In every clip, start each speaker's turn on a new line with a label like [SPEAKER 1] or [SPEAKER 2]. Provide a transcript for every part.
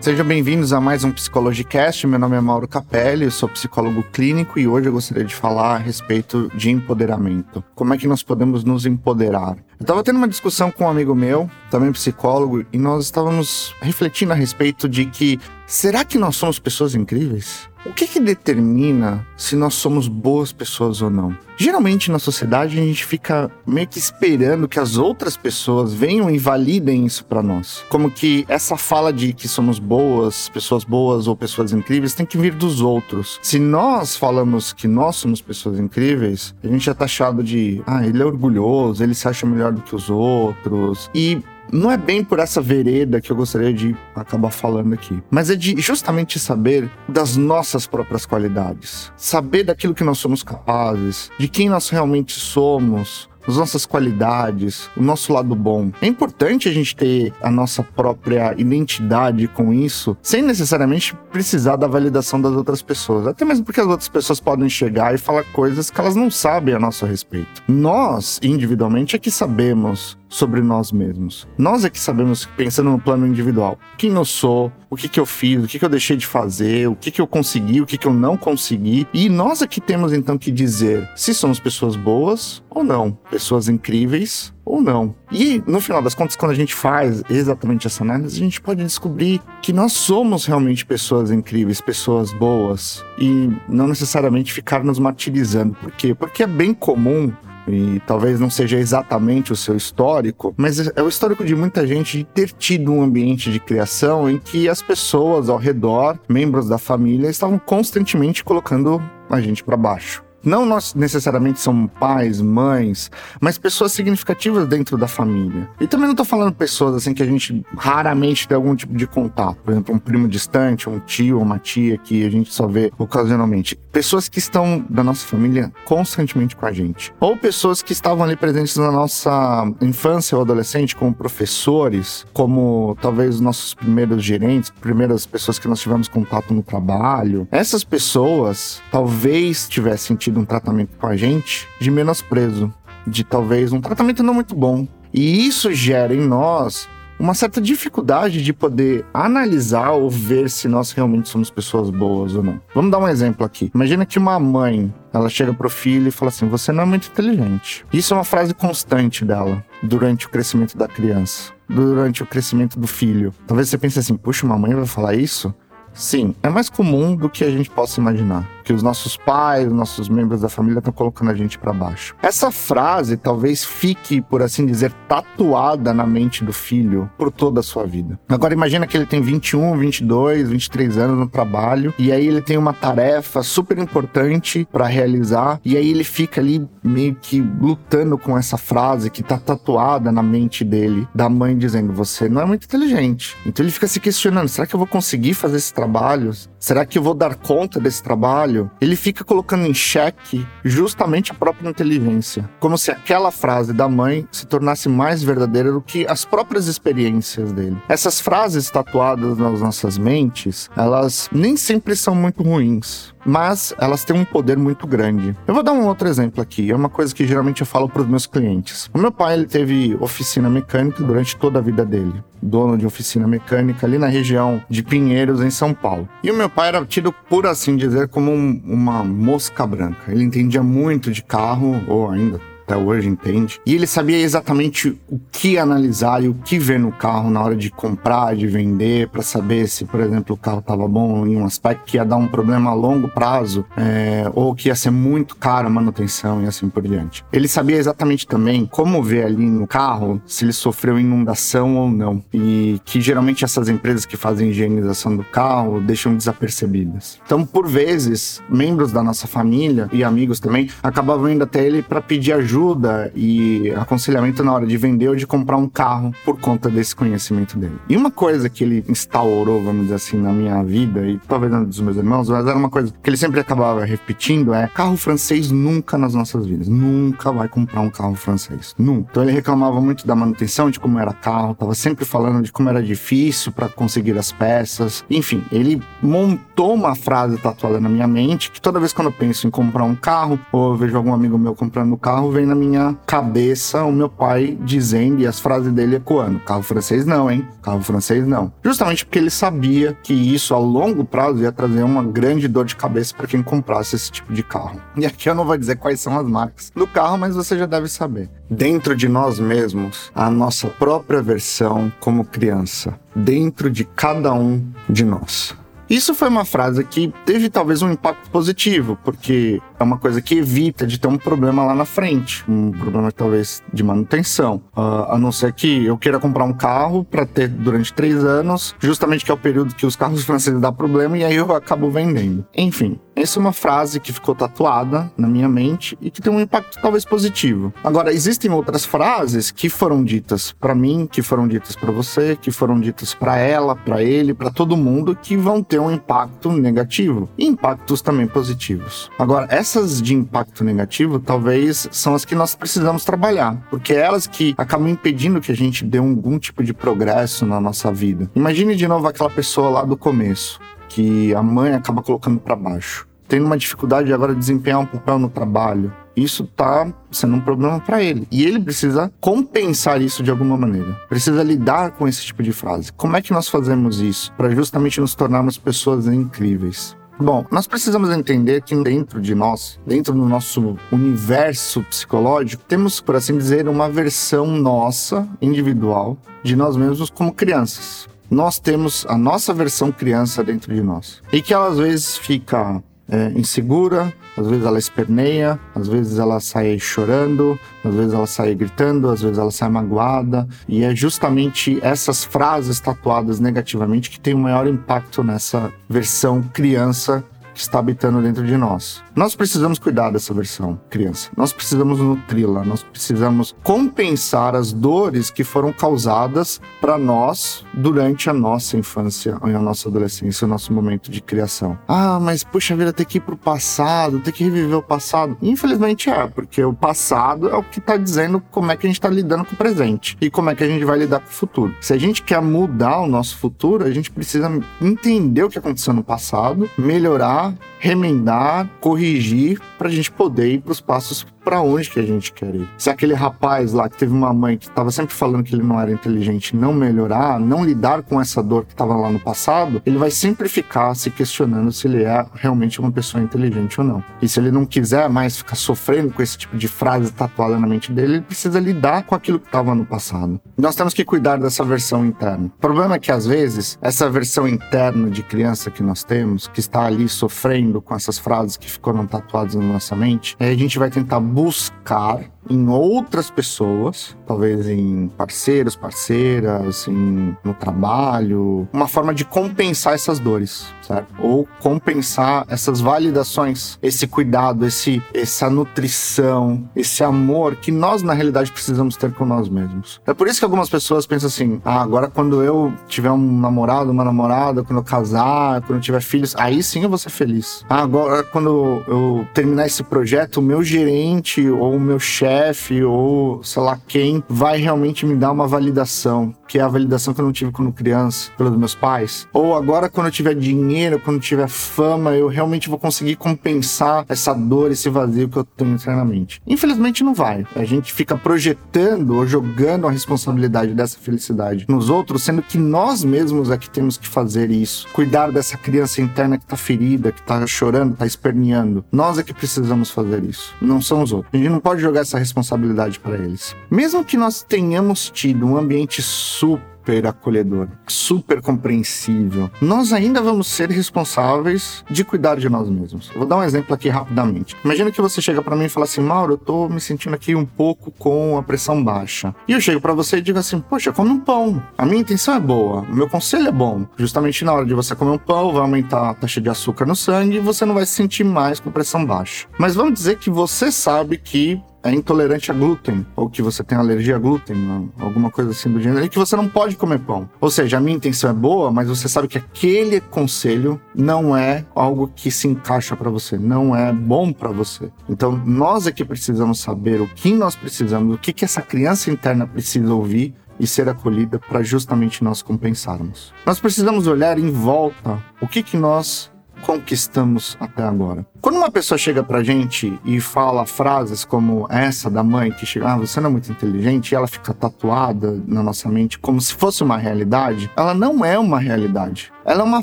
[SPEAKER 1] Sejam bem-vindos a mais um Psicologicast. Meu nome é Mauro Capelli, eu sou psicólogo clínico e hoje eu gostaria de falar a respeito de empoderamento. Como é que nós podemos nos empoderar? Eu estava tendo uma discussão com um amigo meu, também psicólogo, e nós estávamos refletindo a respeito de que será que nós somos pessoas incríveis? O que, que determina se nós somos boas pessoas ou não? Geralmente na sociedade a gente fica meio que esperando que as outras pessoas venham e validem isso para nós. Como que essa fala de que somos boas, pessoas boas ou pessoas incríveis tem que vir dos outros. Se nós falamos que nós somos pessoas incríveis, a gente é taxado de, ah, ele é orgulhoso, ele se acha melhor do que os outros. E não é bem por essa vereda que eu gostaria de acabar falando aqui, mas é de justamente saber das nossas próprias qualidades, saber daquilo que nós somos capazes, de quem nós realmente somos, as nossas qualidades, o nosso lado bom. É importante a gente ter a nossa própria identidade com isso, sem necessariamente precisar da validação das outras pessoas. Até mesmo porque as outras pessoas podem chegar e falar coisas que elas não sabem a nosso respeito. Nós, individualmente, é que sabemos sobre nós mesmos. Nós é que sabemos, pensando no plano individual, quem eu sou, o que, que eu fiz, o que, que eu deixei de fazer, o que, que eu consegui, o que, que eu não consegui. E nós é que temos então que dizer se somos pessoas boas ou não, pessoas incríveis ou não. E no final das contas, quando a gente faz exatamente essa análise, a gente pode descobrir que nós somos realmente pessoas incríveis, pessoas boas e não necessariamente ficar nos martirizando. Por quê? Porque é bem comum e talvez não seja exatamente o seu histórico, mas é o histórico de muita gente de ter tido um ambiente de criação em que as pessoas ao redor, membros da família, estavam constantemente colocando a gente para baixo. Não nós necessariamente somos pais, mães, mas pessoas significativas dentro da família. E também não tô falando pessoas assim que a gente raramente tem algum tipo de contato. Por exemplo, um primo distante, um tio, uma tia que a gente só vê ocasionalmente. Pessoas que estão da nossa família constantemente com a gente. Ou pessoas que estavam ali presentes na nossa infância ou adolescente, como professores, como talvez os nossos primeiros gerentes, primeiras pessoas que nós tivemos contato no trabalho. Essas pessoas talvez tivessem tido um tratamento com a gente de menosprezo, de talvez um tratamento não muito bom. E isso gera em nós uma certa dificuldade de poder analisar ou ver se nós realmente somos pessoas boas ou não. Vamos dar um exemplo aqui. Imagina que uma mãe, ela chega pro filho e fala assim: "Você não é muito inteligente". Isso é uma frase constante dela durante o crescimento da criança, durante o crescimento do filho. Talvez você pense assim: "Puxa, uma mãe vai falar isso?" Sim, é mais comum do que a gente possa imaginar que os nossos pais, os nossos membros da família estão colocando a gente para baixo. Essa frase talvez fique, por assim dizer, tatuada na mente do filho por toda a sua vida. Agora imagina que ele tem 21, 22, 23 anos no trabalho e aí ele tem uma tarefa super importante para realizar e aí ele fica ali meio que lutando com essa frase que tá tatuada na mente dele, da mãe dizendo: "Você não é muito inteligente". Então ele fica se questionando: será que eu vou conseguir fazer esse trabalho? Será que eu vou dar conta desse trabalho? Ele fica colocando em xeque justamente a própria inteligência. Como se aquela frase da mãe se tornasse mais verdadeira do que as próprias experiências dele. Essas frases tatuadas nas nossas mentes, elas nem sempre são muito ruins mas elas têm um poder muito grande. Eu vou dar um outro exemplo aqui, é uma coisa que geralmente eu falo para os meus clientes. O meu pai ele teve oficina mecânica durante toda a vida dele, dono de oficina mecânica ali na região de Pinheiros, em São Paulo. E o meu pai era tido, por assim dizer, como um, uma mosca branca. Ele entendia muito de carro, ou ainda até hoje, entende? E ele sabia exatamente o que analisar e o que ver no carro na hora de comprar, de vender, para saber se, por exemplo, o carro estava bom em um aspecto que ia dar um problema a longo prazo é, ou que ia ser muito caro a manutenção e assim por diante. Ele sabia exatamente também como ver ali no carro se ele sofreu inundação ou não. E que geralmente essas empresas que fazem higienização do carro deixam desapercebidas. Então, por vezes, membros da nossa família e amigos também acabavam indo até ele para pedir ajuda ajuda e aconselhamento na hora de vender ou de comprar um carro por conta desse conhecimento dele. E uma coisa que ele instaurou, vamos dizer assim, na minha vida e talvez na dos meus irmãos, mas era uma coisa que ele sempre acabava repetindo é carro francês nunca nas nossas vidas, nunca vai comprar um carro francês, nunca. Então ele reclamava muito da manutenção, de como era carro, tava sempre falando de como era difícil para conseguir as peças. Enfim, ele montou uma frase tatuada na minha mente que toda vez quando eu penso em comprar um carro ou eu vejo algum amigo meu comprando um carro, vem na minha cabeça o meu pai dizendo e as frases dele ecoando: carro francês não, hein? Carro francês não. Justamente porque ele sabia que isso a longo prazo ia trazer uma grande dor de cabeça para quem comprasse esse tipo de carro. E aqui eu não vou dizer quais são as marcas do carro, mas você já deve saber. Dentro de nós mesmos, a nossa própria versão como criança, dentro de cada um de nós. Isso foi uma frase que teve talvez um impacto positivo, porque é uma coisa que evita de ter um problema lá na frente, um problema talvez de manutenção. Uh, a não ser que eu queira comprar um carro para ter durante três anos, justamente que é o período que os carros franceses dão problema e aí eu acabo vendendo. Enfim, essa é uma frase que ficou tatuada na minha mente e que tem um impacto talvez positivo. Agora, existem outras frases que foram ditas para mim, que foram ditas para você, que foram ditas para ela, para ele, para todo mundo, que vão ter um impacto negativo e impactos também positivos. Agora, essas de impacto negativo talvez são as que nós precisamos trabalhar, porque é elas que acabam impedindo que a gente dê algum tipo de progresso na nossa vida. Imagine de novo aquela pessoa lá do começo que a mãe acaba colocando para baixo tendo uma dificuldade agora de desempenhar um papel no trabalho. Isso tá sendo um problema para ele. E ele precisa compensar isso de alguma maneira. Precisa lidar com esse tipo de frase. Como é que nós fazemos isso para justamente nos tornarmos pessoas incríveis? Bom, nós precisamos entender que dentro de nós, dentro do nosso universo psicológico, temos, por assim dizer, uma versão nossa, individual, de nós mesmos como crianças. Nós temos a nossa versão criança dentro de nós. E que ela às vezes fica é, insegura, às vezes ela esperneia, às vezes ela sai chorando, às vezes ela sai gritando, às vezes ela sai magoada, e é justamente essas frases tatuadas negativamente que tem o maior impacto nessa versão criança que está habitando dentro de nós. Nós precisamos cuidar dessa versão criança. Nós precisamos nutri-la, nós precisamos compensar as dores que foram causadas para nós durante a nossa infância, a nossa adolescência, o nosso momento de criação. Ah, mas puxa vida, ter que ir pro passado, ter que reviver o passado. Infelizmente é, porque o passado é o que está dizendo como é que a gente está lidando com o presente e como é que a gente vai lidar com o futuro. Se a gente quer mudar o nosso futuro, a gente precisa entender o que aconteceu no passado, melhorar, Tchau remendar, corrigir para a gente poder ir para os passos para onde que a gente quer ir. Se aquele rapaz lá que teve uma mãe que estava sempre falando que ele não era inteligente não melhorar, não lidar com essa dor que estava lá no passado, ele vai sempre ficar se questionando se ele é realmente uma pessoa inteligente ou não. E se ele não quiser mais ficar sofrendo com esse tipo de frase tatuada na mente dele, ele precisa lidar com aquilo que estava no passado. Nós temos que cuidar dessa versão interna. O problema é que às vezes essa versão interna de criança que nós temos, que está ali sofrendo com essas frases que foram tatuadas na nossa mente, a gente vai tentar buscar em outras pessoas, talvez em parceiros, parceiras, em, no trabalho, uma forma de compensar essas dores, certo? Ou compensar essas validações, esse cuidado, esse, essa nutrição, esse amor que nós na realidade precisamos ter com nós mesmos. É por isso que algumas pessoas pensam assim: ah, agora quando eu tiver um namorado, uma namorada, quando eu casar, quando eu tiver filhos, aí sim eu vou ser feliz. Ah, agora quando eu terminar esse projeto, o meu gerente ou o meu chefe chefe ou sei lá quem vai realmente me dar uma validação, que é a validação que eu não tive quando criança, pelos meus pais. Ou agora, quando eu tiver dinheiro, quando eu tiver fama, eu realmente vou conseguir compensar essa dor, esse vazio que eu tenho internamente. Infelizmente, não vai. A gente fica projetando ou jogando a responsabilidade dessa felicidade nos outros, sendo que nós mesmos é que temos que fazer isso. Cuidar dessa criança interna que tá ferida, que tá chorando, tá esperneando. Nós é que precisamos fazer isso. Não são os outros. A gente não pode jogar essa responsabilidade para eles. Mesmo que nós tenhamos tido um ambiente super acolhedor, super compreensível, nós ainda vamos ser responsáveis de cuidar de nós mesmos. Vou dar um exemplo aqui rapidamente. Imagina que você chega para mim e fala assim: "Mauro, eu tô me sentindo aqui um pouco com a pressão baixa". E eu chego para você e digo assim: "Poxa, come um pão". A minha intenção é boa, o meu conselho é bom. Justamente na hora de você comer um pão, vai aumentar a taxa de açúcar no sangue e você não vai se sentir mais com pressão baixa. Mas vamos dizer que você sabe que é intolerante a glúten, ou que você tem alergia a glúten, alguma coisa assim do gênero, e que você não pode comer pão. Ou seja, a minha intenção é boa, mas você sabe que aquele conselho não é algo que se encaixa para você, não é bom para você. Então, nós é que precisamos saber o que nós precisamos, o que, que essa criança interna precisa ouvir e ser acolhida para justamente nós compensarmos. Nós precisamos olhar em volta o que, que nós conquistamos até agora? Quando uma pessoa chega pra gente e fala frases como essa da mãe, que chega, ah, você não é muito inteligente, e ela fica tatuada na nossa mente como se fosse uma realidade, ela não é uma realidade. Ela é uma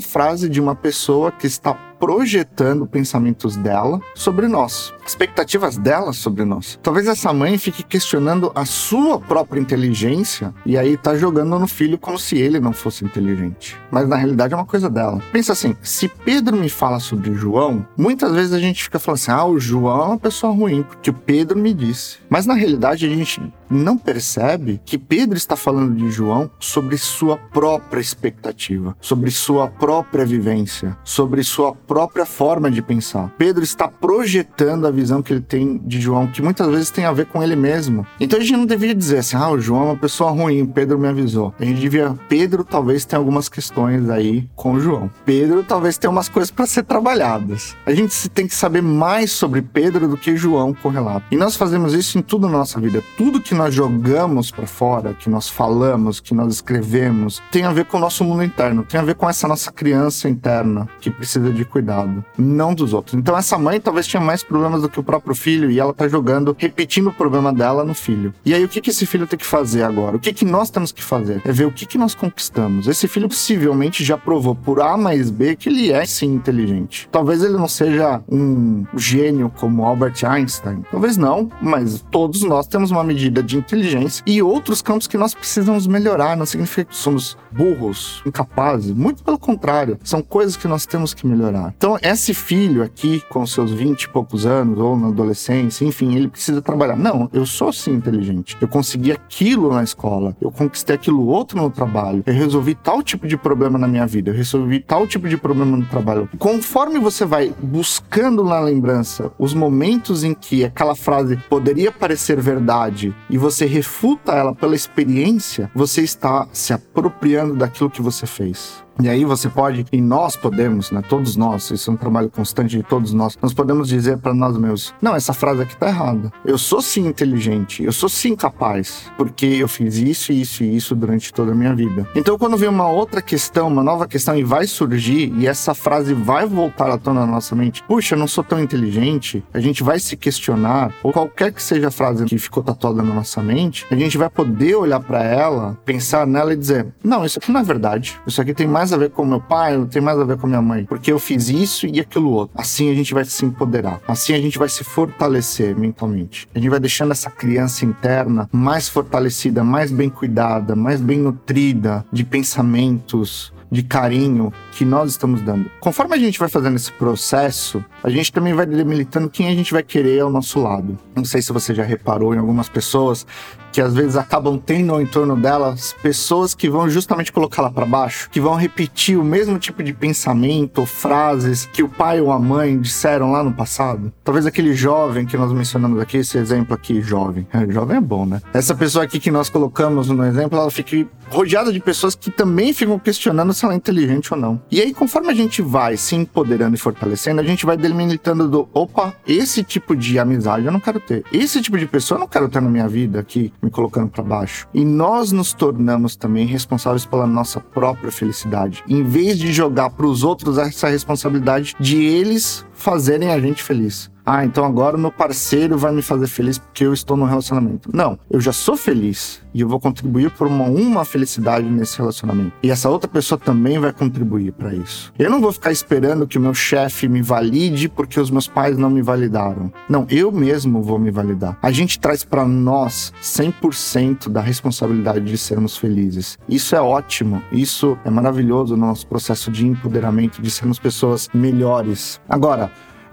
[SPEAKER 1] frase de uma pessoa que está projetando pensamentos dela sobre nós, expectativas dela sobre nós. Talvez essa mãe fique questionando a sua própria inteligência e aí tá jogando no filho como se ele não fosse inteligente. Mas na realidade é uma coisa dela. Pensa assim, se Pedro me fala sobre João, muitas vezes a gente fica falando assim: "Ah, o João é uma pessoa ruim porque o Pedro me disse". Mas na realidade a gente não percebe que Pedro está falando de João sobre sua própria expectativa, sobre sua própria vivência, sobre sua própria forma de pensar. Pedro está projetando a visão que ele tem de João, que muitas vezes tem a ver com ele mesmo. Então a gente não deveria dizer assim, ah, o João é uma pessoa ruim, Pedro me avisou. A gente devia, Pedro talvez tenha algumas questões aí com o João. Pedro talvez tenha umas coisas para ser trabalhadas. A gente tem que saber mais sobre Pedro do que João correlato. E nós fazemos isso em tudo na nossa vida. Tudo que nós jogamos para fora, que nós falamos, que nós escrevemos, tem a ver com o nosso mundo interno, tem a ver com essa nossa criança interna que precisa de cuidado, não dos outros. Então essa mãe talvez tinha mais problemas do que o próprio filho e ela tá jogando, repetindo o problema dela no filho. E aí o que que esse filho tem que fazer agora? O que que nós temos que fazer? É ver o que que nós conquistamos. Esse filho possivelmente já provou por A mais B que ele é sim inteligente. Talvez ele não seja um gênio como Albert Einstein. Talvez não, mas todos nós temos uma medida de inteligência e outros campos que nós precisamos melhorar. Não significa que somos burros, incapazes. Muito pelo contrário. São coisas que nós temos que melhorar. Então, esse filho aqui, com seus 20 e poucos anos, ou na adolescência, enfim, ele precisa trabalhar. Não, eu sou sim inteligente. Eu consegui aquilo na escola. Eu conquistei aquilo outro no trabalho. Eu resolvi tal tipo de problema na minha vida. Eu resolvi tal tipo de problema no trabalho. Conforme você vai buscando na lembrança os momentos em que aquela frase poderia parecer verdade e você refuta ela pela experiência, você está se apropriando daquilo que você fez. E aí você pode, e nós podemos, né? Todos nós, isso é um trabalho constante de todos nós, nós podemos dizer para nós mesmos: não, essa frase aqui tá errada. Eu sou sim inteligente, eu sou sim capaz, porque eu fiz isso, isso e isso durante toda a minha vida. Então, quando vem uma outra questão, uma nova questão e vai surgir, e essa frase vai voltar à tona na nossa mente: puxa, eu não sou tão inteligente, a gente vai se questionar, ou qualquer que seja a frase que ficou tatuada na nossa mente, a gente vai poder olhar para ela, pensar nela e dizer: não, isso aqui não é verdade, isso aqui tem mais mais a ver com meu pai, não tem mais a ver com minha mãe, porque eu fiz isso e aquilo outro. Assim a gente vai se empoderar, assim a gente vai se fortalecer mentalmente. A gente vai deixando essa criança interna mais fortalecida, mais bem cuidada, mais bem nutrida de pensamentos, de carinho que nós estamos dando. Conforme a gente vai fazendo esse processo, a gente também vai delimitando quem a gente vai querer ao nosso lado. Não sei se você já reparou em algumas pessoas que às vezes acabam tendo ao entorno delas pessoas que vão justamente colocá-la para baixo, que vão repetir o mesmo tipo de pensamento frases que o pai ou a mãe disseram lá no passado. Talvez aquele jovem que nós mencionamos aqui, esse exemplo aqui, jovem. É, jovem é bom, né? Essa pessoa aqui que nós colocamos no exemplo, ela fica rodeada de pessoas que também ficam questionando se ela é inteligente ou não. E aí, conforme a gente vai se empoderando e fortalecendo, a gente vai delimitando do, opa, esse tipo de amizade eu não quero ter. Esse tipo de pessoa eu não quero ter na minha vida aqui, me colocando para baixo. E nós nos tornamos também responsáveis pela nossa própria felicidade. Em vez de jogar para os outros essa responsabilidade de eles fazerem a gente feliz ah, então agora o meu parceiro vai me fazer feliz porque eu estou no relacionamento. Não, eu já sou feliz e eu vou contribuir por uma, uma felicidade nesse relacionamento. E essa outra pessoa também vai contribuir para isso. Eu não vou ficar esperando que o meu chefe me valide porque os meus pais não me validaram. Não, eu mesmo vou me validar. A gente traz para nós 100% da responsabilidade de sermos felizes. Isso é ótimo, isso é maravilhoso no nosso processo de empoderamento, de sermos pessoas melhores. Agora,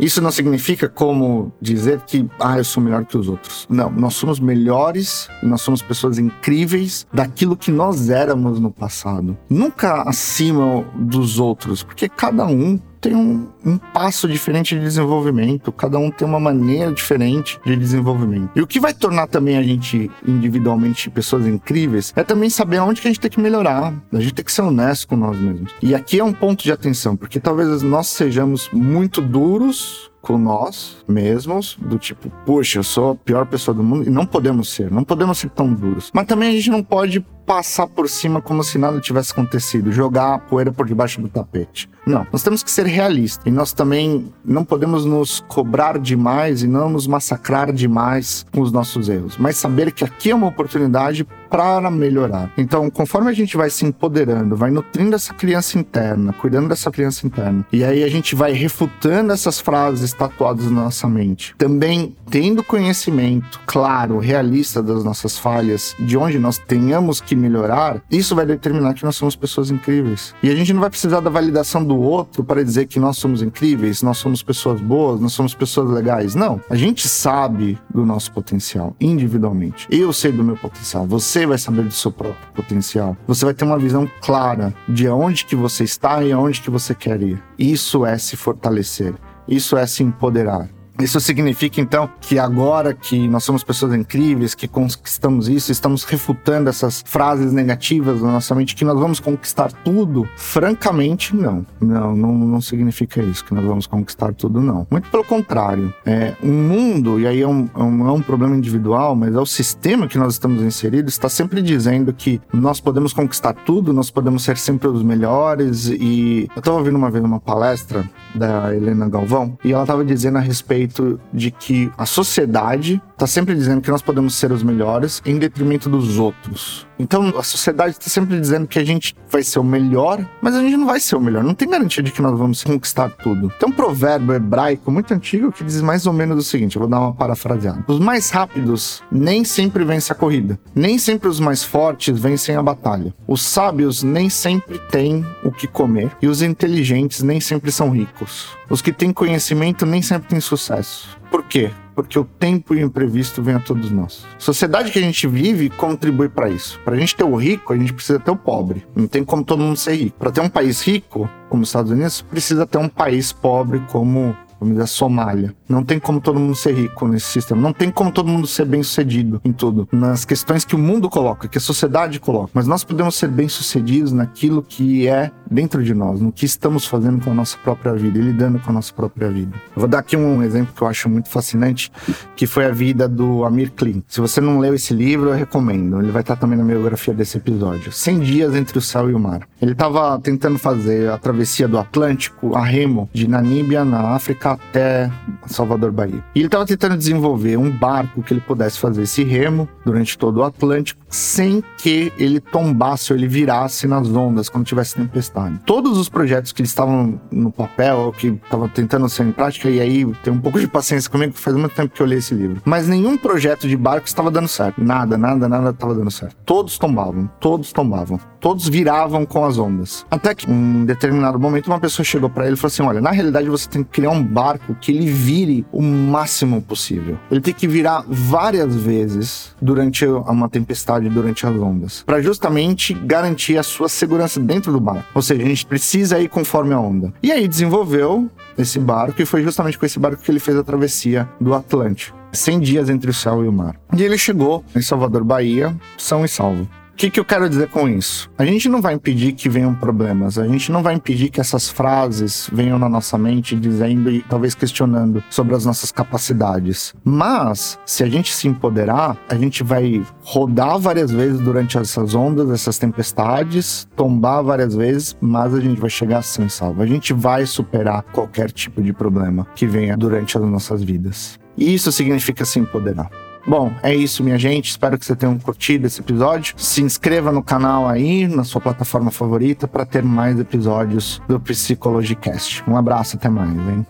[SPEAKER 1] isso não significa como dizer que, ah, eu sou melhor que os outros. Não, nós somos melhores nós somos pessoas incríveis daquilo que nós éramos no passado. Nunca acima dos outros, porque cada um tem um, um, passo diferente de desenvolvimento, cada um tem uma maneira diferente de desenvolvimento. E o que vai tornar também a gente individualmente pessoas incríveis é também saber onde que a gente tem que melhorar. A gente tem que ser honesto com nós mesmos. E aqui é um ponto de atenção, porque talvez nós sejamos muito duros com nós mesmos, do tipo, puxa, eu sou a pior pessoa do mundo, e não podemos ser, não podemos ser tão duros. Mas também a gente não pode passar por cima como se nada tivesse acontecido, jogar a poeira por debaixo do tapete. Não, nós temos que ser realistas e nós também não podemos nos cobrar demais e não nos massacrar demais com os nossos erros, mas saber que aqui é uma oportunidade para melhorar. Então, conforme a gente vai se empoderando, vai nutrindo essa criança interna, cuidando dessa criança interna, e aí a gente vai refutando essas frases tatuadas na nossa mente, também tendo conhecimento claro, realista das nossas falhas, de onde nós tenhamos que melhorar, isso vai determinar que nós somos pessoas incríveis. E a gente não vai precisar da validação do outro para dizer que nós somos incríveis, nós somos pessoas boas, nós somos pessoas legais. Não. A gente sabe do nosso potencial individualmente. Eu sei do meu potencial, você vai saber do seu próprio potencial. Você vai ter uma visão clara de onde que você está e aonde que você quer ir. Isso é se fortalecer. Isso é se empoderar. Isso significa então que agora que nós somos pessoas incríveis, que conquistamos isso, estamos refutando essas frases negativas na nossa mente, que nós vamos conquistar tudo? Francamente, não. Não, não, não significa isso, que nós vamos conquistar tudo, não. Muito pelo contrário. É um mundo, e aí é um, é um, é um problema individual, mas é o sistema que nós estamos inseridos, está sempre dizendo que nós podemos conquistar tudo, nós podemos ser sempre os melhores. E eu estava ouvindo uma vez uma palestra da Helena Galvão, e ela estava dizendo a respeito respeito de que a sociedade está sempre dizendo que nós podemos ser os melhores em detrimento dos outros. Então a sociedade está sempre dizendo que a gente vai ser o melhor, mas a gente não vai ser o melhor. Não tem garantia de que nós vamos conquistar tudo. Tem um provérbio hebraico muito antigo que diz mais ou menos o seguinte: eu vou dar uma parafraseada. Os mais rápidos nem sempre vencem a corrida, nem sempre os mais fortes vencem a batalha. Os sábios nem sempre têm o que comer e os inteligentes nem sempre são ricos. Os que têm conhecimento nem sempre têm sucesso. Por quê? Porque o tempo e o imprevisto vem a todos nós. A sociedade que a gente vive contribui para isso. Para a gente ter o rico, a gente precisa ter o pobre. Não tem como todo mundo ser rico. Para ter um país rico, como os Estados Unidos, precisa ter um país pobre como vamos dizer, a Somália. Não tem como todo mundo ser rico nesse sistema. Não tem como todo mundo ser bem sucedido em tudo. Nas questões que o mundo coloca, que a sociedade coloca. Mas nós podemos ser bem sucedidos naquilo que é dentro de nós, no que estamos fazendo com a nossa própria vida e lidando com a nossa própria vida. Eu vou dar aqui um exemplo que eu acho muito fascinante, que foi a vida do Amir Klin. Se você não leu esse livro, eu recomendo. Ele vai estar também na biografia desse episódio. 100 dias entre o céu e o mar. Ele estava tentando fazer a travessia do Atlântico a remo de Namíbia, na África, até Salvador, Bahia. E ele estava tentando desenvolver um barco que ele pudesse fazer esse remo durante todo o Atlântico sem que ele tombasse ou ele virasse nas ondas quando tivesse tempestade. Todos os projetos que estavam no papel, que estavam tentando ser em prática, e aí tem um pouco de paciência comigo, faz muito tempo que eu li esse livro. Mas nenhum projeto de barco estava dando certo. Nada, nada, nada estava dando certo. Todos tombavam, todos tombavam. Todos viravam com as ondas. Até que, em determinado momento, uma pessoa chegou para ele e falou assim: Olha, na realidade você tem que criar um barco que ele vire o máximo possível. Ele tem que virar várias vezes durante uma tempestade, durante as ondas, para justamente garantir a sua segurança dentro do barco. Ou seja, a gente precisa ir conforme a onda. E aí desenvolveu esse barco e foi justamente com esse barco que ele fez a travessia do Atlântico. 100 dias entre o céu e o mar. E ele chegou em Salvador, Bahia, são e salvo. O que, que eu quero dizer com isso? A gente não vai impedir que venham problemas, a gente não vai impedir que essas frases venham na nossa mente dizendo e talvez questionando sobre as nossas capacidades. Mas, se a gente se empoderar, a gente vai rodar várias vezes durante essas ondas, essas tempestades, tombar várias vezes, mas a gente vai chegar sem salvo. A gente vai superar qualquer tipo de problema que venha durante as nossas vidas. E isso significa se empoderar. Bom, é isso, minha gente. Espero que você tenha curtido esse episódio. Se inscreva no canal aí, na sua plataforma favorita, para ter mais episódios do Psychologicast. Um abraço, até mais, hein?